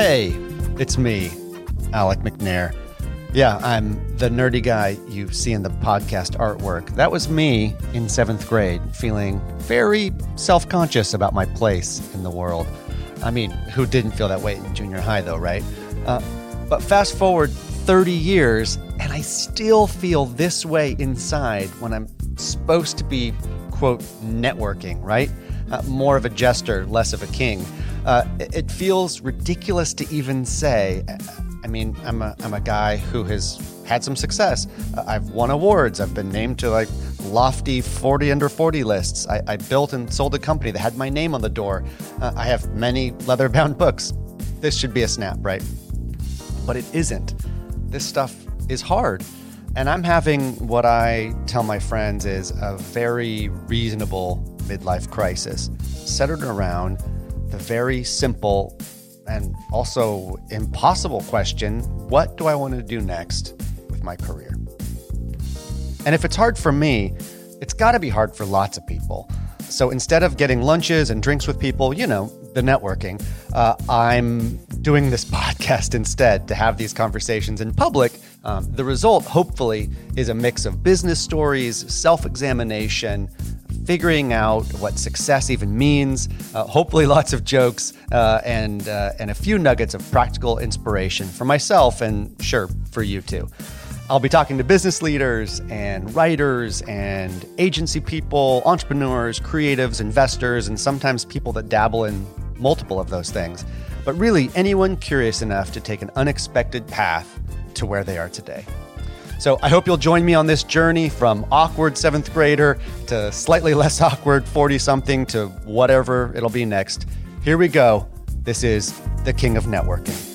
Hey, it's me, Alec McNair. Yeah, I'm the nerdy guy you see in the podcast artwork. That was me in seventh grade, feeling very self conscious about my place in the world. I mean, who didn't feel that way in junior high, though, right? Uh, but fast forward 30 years, and I still feel this way inside when I'm supposed to be, quote, networking, right? Uh, more of a jester, less of a king. Uh, it feels ridiculous to even say. I mean, I'm a, I'm a guy who has had some success. Uh, I've won awards. I've been named to like lofty 40 under 40 lists. I, I built and sold a company that had my name on the door. Uh, I have many leather bound books. This should be a snap, right? But it isn't. This stuff is hard. And I'm having what I tell my friends is a very reasonable midlife crisis centered around the very simple and also impossible question what do I want to do next with my career? And if it's hard for me, it's got to be hard for lots of people. So instead of getting lunches and drinks with people, you know, the networking, uh, I'm doing this podcast instead to have these conversations in public. Um, the result, hopefully, is a mix of business stories, self examination, figuring out what success even means. Uh, hopefully, lots of jokes uh, and uh, and a few nuggets of practical inspiration for myself and sure for you too. I'll be talking to business leaders and writers and agency people, entrepreneurs, creatives, investors, and sometimes people that dabble in multiple of those things. But really, anyone curious enough to take an unexpected path to where they are today. So I hope you'll join me on this journey from awkward seventh grader to slightly less awkward 40 something to whatever it'll be next. Here we go. This is the King of Networking.